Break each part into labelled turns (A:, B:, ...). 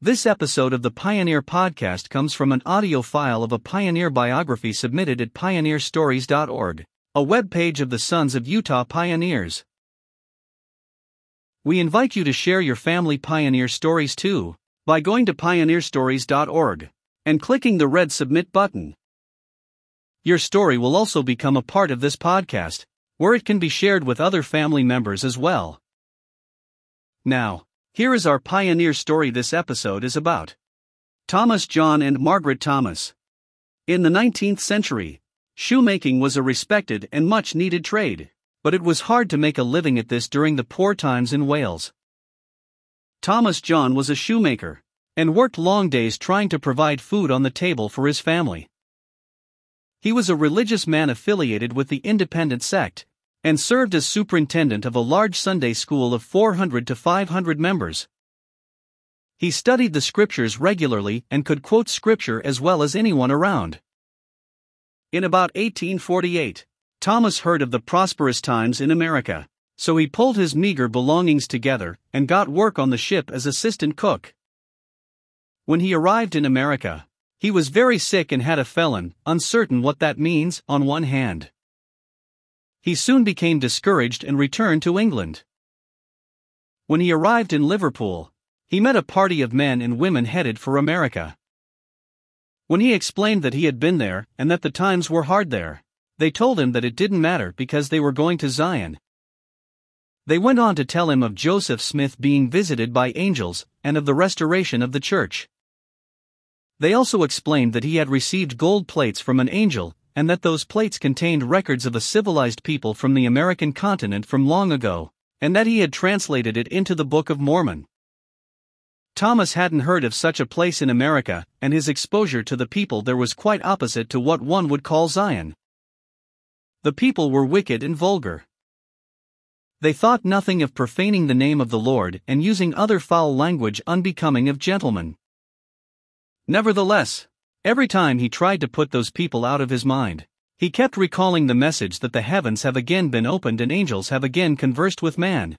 A: This episode of the Pioneer Podcast comes from an audio file of a pioneer biography submitted at pioneerstories.org, a webpage of the Sons of Utah Pioneers. We invite you to share your family pioneer stories too by going to pioneerstories.org and clicking the red submit button. Your story will also become a part of this podcast, where it can be shared with other family members as well. Now, here is our pioneer story this episode is about. Thomas John and Margaret Thomas. In the 19th century, shoemaking was a respected and much needed trade, but it was hard to make a living at this during the poor times in Wales. Thomas John was a shoemaker and worked long days trying to provide food on the table for his family. He was a religious man affiliated with the Independent sect and served as superintendent of a large Sunday school of 400 to 500 members. He studied the scriptures regularly and could quote scripture as well as anyone around. In about 1848, Thomas heard of the prosperous times in America, so he pulled his meager belongings together and got work on the ship as assistant cook. When he arrived in America, he was very sick and had a felon, uncertain what that means, on one hand. He soon became discouraged and returned to England. When he arrived in Liverpool, he met a party of men and women headed for America. When he explained that he had been there and that the times were hard there, they told him that it didn't matter because they were going to Zion. They went on to tell him of Joseph Smith being visited by angels and of the restoration of the church. They also explained that he had received gold plates from an angel and that those plates contained records of a civilized people from the American continent from long ago, and that he had translated it into the Book of Mormon. Thomas hadn't heard of such a place in America, and his exposure to the people there was quite opposite to what one would call Zion. The people were wicked and vulgar. They thought nothing of profaning the name of the Lord and using other foul language unbecoming of gentlemen. Nevertheless, Every time he tried to put those people out of his mind, he kept recalling the message that the heavens have again been opened and angels have again conversed with man.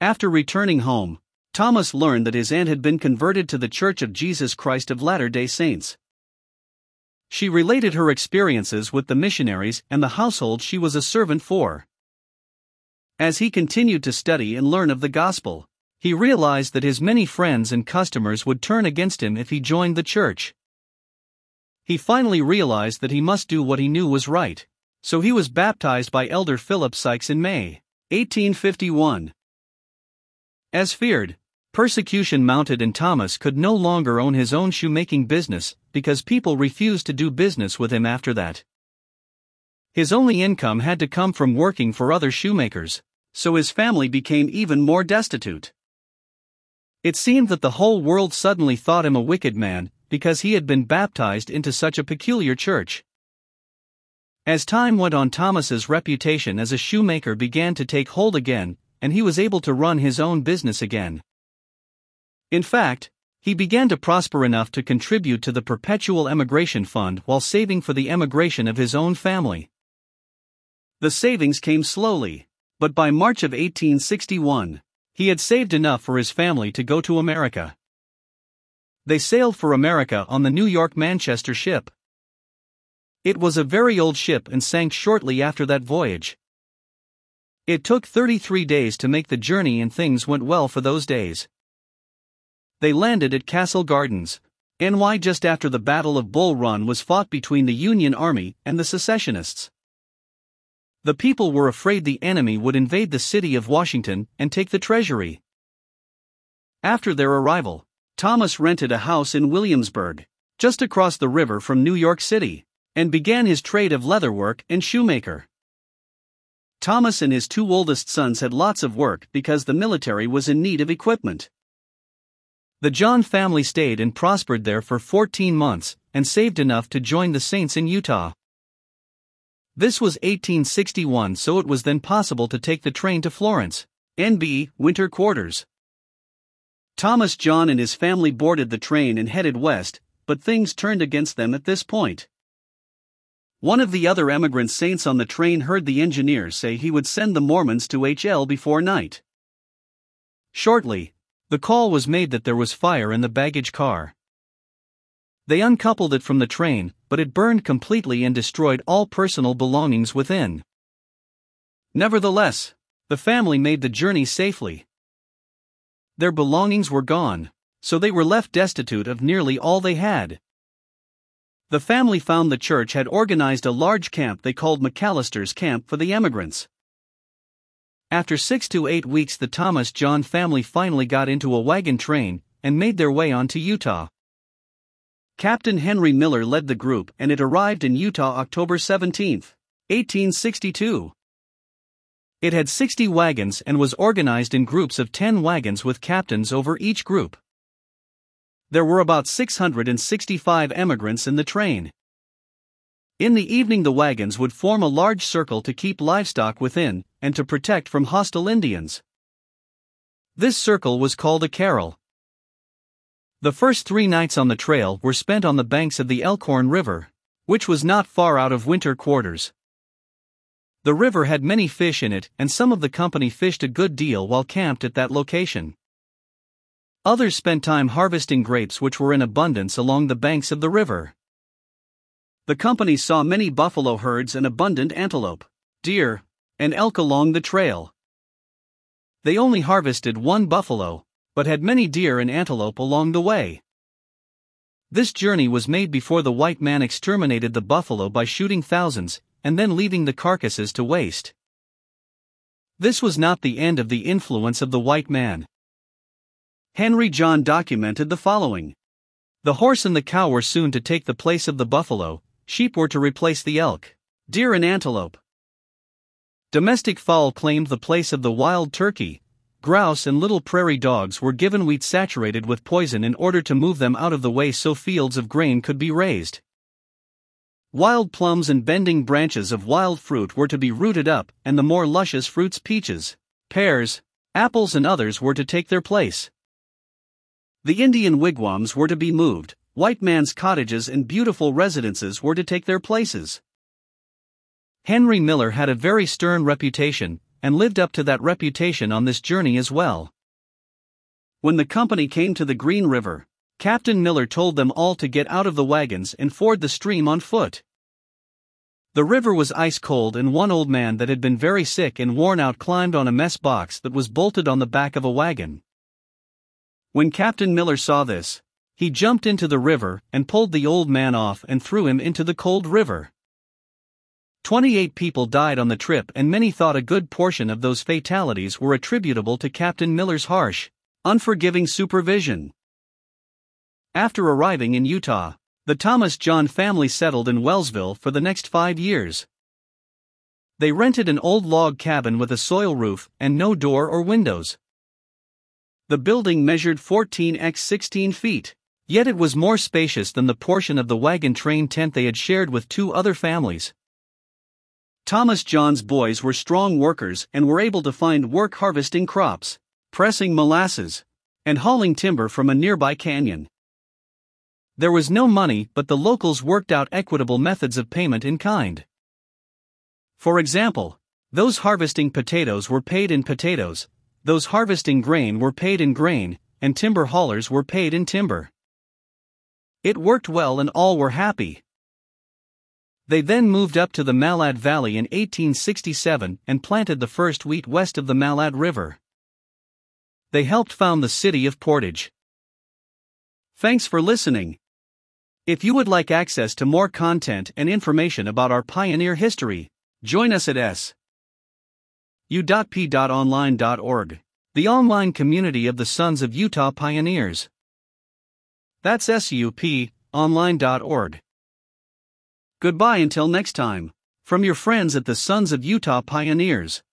A: After returning home, Thomas learned that his aunt had been converted to the Church of Jesus Christ of Latter day Saints. She related her experiences with the missionaries and the household she was a servant for. As he continued to study and learn of the gospel, he realized that his many friends and customers would turn against him if he joined the church. He finally realized that he must do what he knew was right, so he was baptized by Elder Philip Sykes in May, 1851. As feared, persecution mounted and Thomas could no longer own his own shoemaking business because people refused to do business with him after that. His only income had to come from working for other shoemakers, so his family became even more destitute. It seemed that the whole world suddenly thought him a wicked man, because he had been baptized into such a peculiar church. As time went on, Thomas's reputation as a shoemaker began to take hold again, and he was able to run his own business again. In fact, he began to prosper enough to contribute to the Perpetual Emigration Fund while saving for the emigration of his own family. The savings came slowly, but by March of 1861, he had saved enough for his family to go to America. They sailed for America on the New York Manchester ship. It was a very old ship and sank shortly after that voyage. It took 33 days to make the journey and things went well for those days. They landed at Castle Gardens, NY just after the Battle of Bull Run was fought between the Union Army and the secessionists. The people were afraid the enemy would invade the city of Washington and take the treasury. After their arrival, Thomas rented a house in Williamsburg, just across the river from New York City, and began his trade of leatherwork and shoemaker. Thomas and his two oldest sons had lots of work because the military was in need of equipment. The John family stayed and prospered there for 14 months and saved enough to join the Saints in Utah. This was 1861, so it was then possible to take the train to Florence, NB, winter quarters. Thomas John and his family boarded the train and headed west, but things turned against them at this point. One of the other emigrant saints on the train heard the engineer say he would send the Mormons to HL before night. Shortly, The call was made that there was fire in the baggage car. They uncoupled it from the train, but it burned completely and destroyed all personal belongings within. Nevertheless, the family made the journey safely. Their belongings were gone, so they were left destitute of nearly all they had. The family found the church had organized a large camp they called McAllister's Camp for the emigrants. After six to eight weeks, the Thomas John family finally got into a wagon train and made their way on to Utah. Captain Henry Miller led the group and it arrived in Utah October 17, 1862. It had 60 wagons and was organized in groups of 10 wagons with captains over each group. There were about 665 emigrants in the train. In the evening, the wagons would form a large circle to keep livestock within and to protect from hostile Indians. This circle was called a corral. The first three nights on the trail were spent on the banks of the Elkhorn River, which was not far out of winter quarters. The river had many fish in it, and some of the company fished a good deal while camped at that location. Others spent time harvesting grapes which were in abundance along the banks of the river. The company saw many buffalo herds and abundant antelope, deer, and elk along the trail. They only harvested one buffalo, but had many deer and antelope along the way. This journey was made before the white man exterminated the buffalo by shooting thousands and then leaving the carcasses to waste. This was not the end of the influence of the white man. Henry John documented the following The horse and the cow were soon to take the place of the buffalo, sheep were to replace the elk, deer and antelope. Domestic fowl claimed the place of the wild turkey. Grouse and little prairie dogs were given wheat saturated with poison in order to move them out of the way so fields of grain could be raised. Wild plums and bending branches of wild fruit were to be rooted up, and the more luscious fruits, peaches, pears, apples, and others were to take their place. The Indian wigwams were to be moved, white man's cottages and beautiful residences were to take their places. Henry Miller had a very stern reputation, and lived up to that reputation on this journey as well. When the company came to the Green River, Captain Miller told them all to get out of the wagons and ford the stream on foot. The river was ice cold, and one old man that had been very sick and worn out climbed on a mess box that was bolted on the back of a wagon. When Captain Miller saw this, he jumped into the river and pulled the old man off and threw him into the cold river. 28 people died on the trip, and many thought a good portion of those fatalities were attributable to Captain Miller's harsh, unforgiving supervision. After arriving in Utah, the Thomas John family settled in Wellsville for the next five years. They rented an old log cabin with a soil roof and no door or windows. The building measured 14 x 16 feet. Yet it was more spacious than the portion of the wagon train tent they had shared with two other families. Thomas John's boys were strong workers and were able to find work harvesting crops, pressing molasses, and hauling timber from a nearby canyon. There was no money, but the locals worked out equitable methods of payment in kind. For example, those harvesting potatoes were paid in potatoes, those harvesting grain were paid in grain, and timber haulers were paid in timber. It worked well and all were happy. They then moved up to the Malad Valley in 1867 and planted the first wheat west of the Malad River. They helped found the city of Portage. Thanks for listening. If you would like access to more content and information about our pioneer history, join us at su.p.online.org, the online community of the Sons of Utah Pioneers. That's suponline.org. Goodbye until next time. From your friends at the Sons of Utah Pioneers.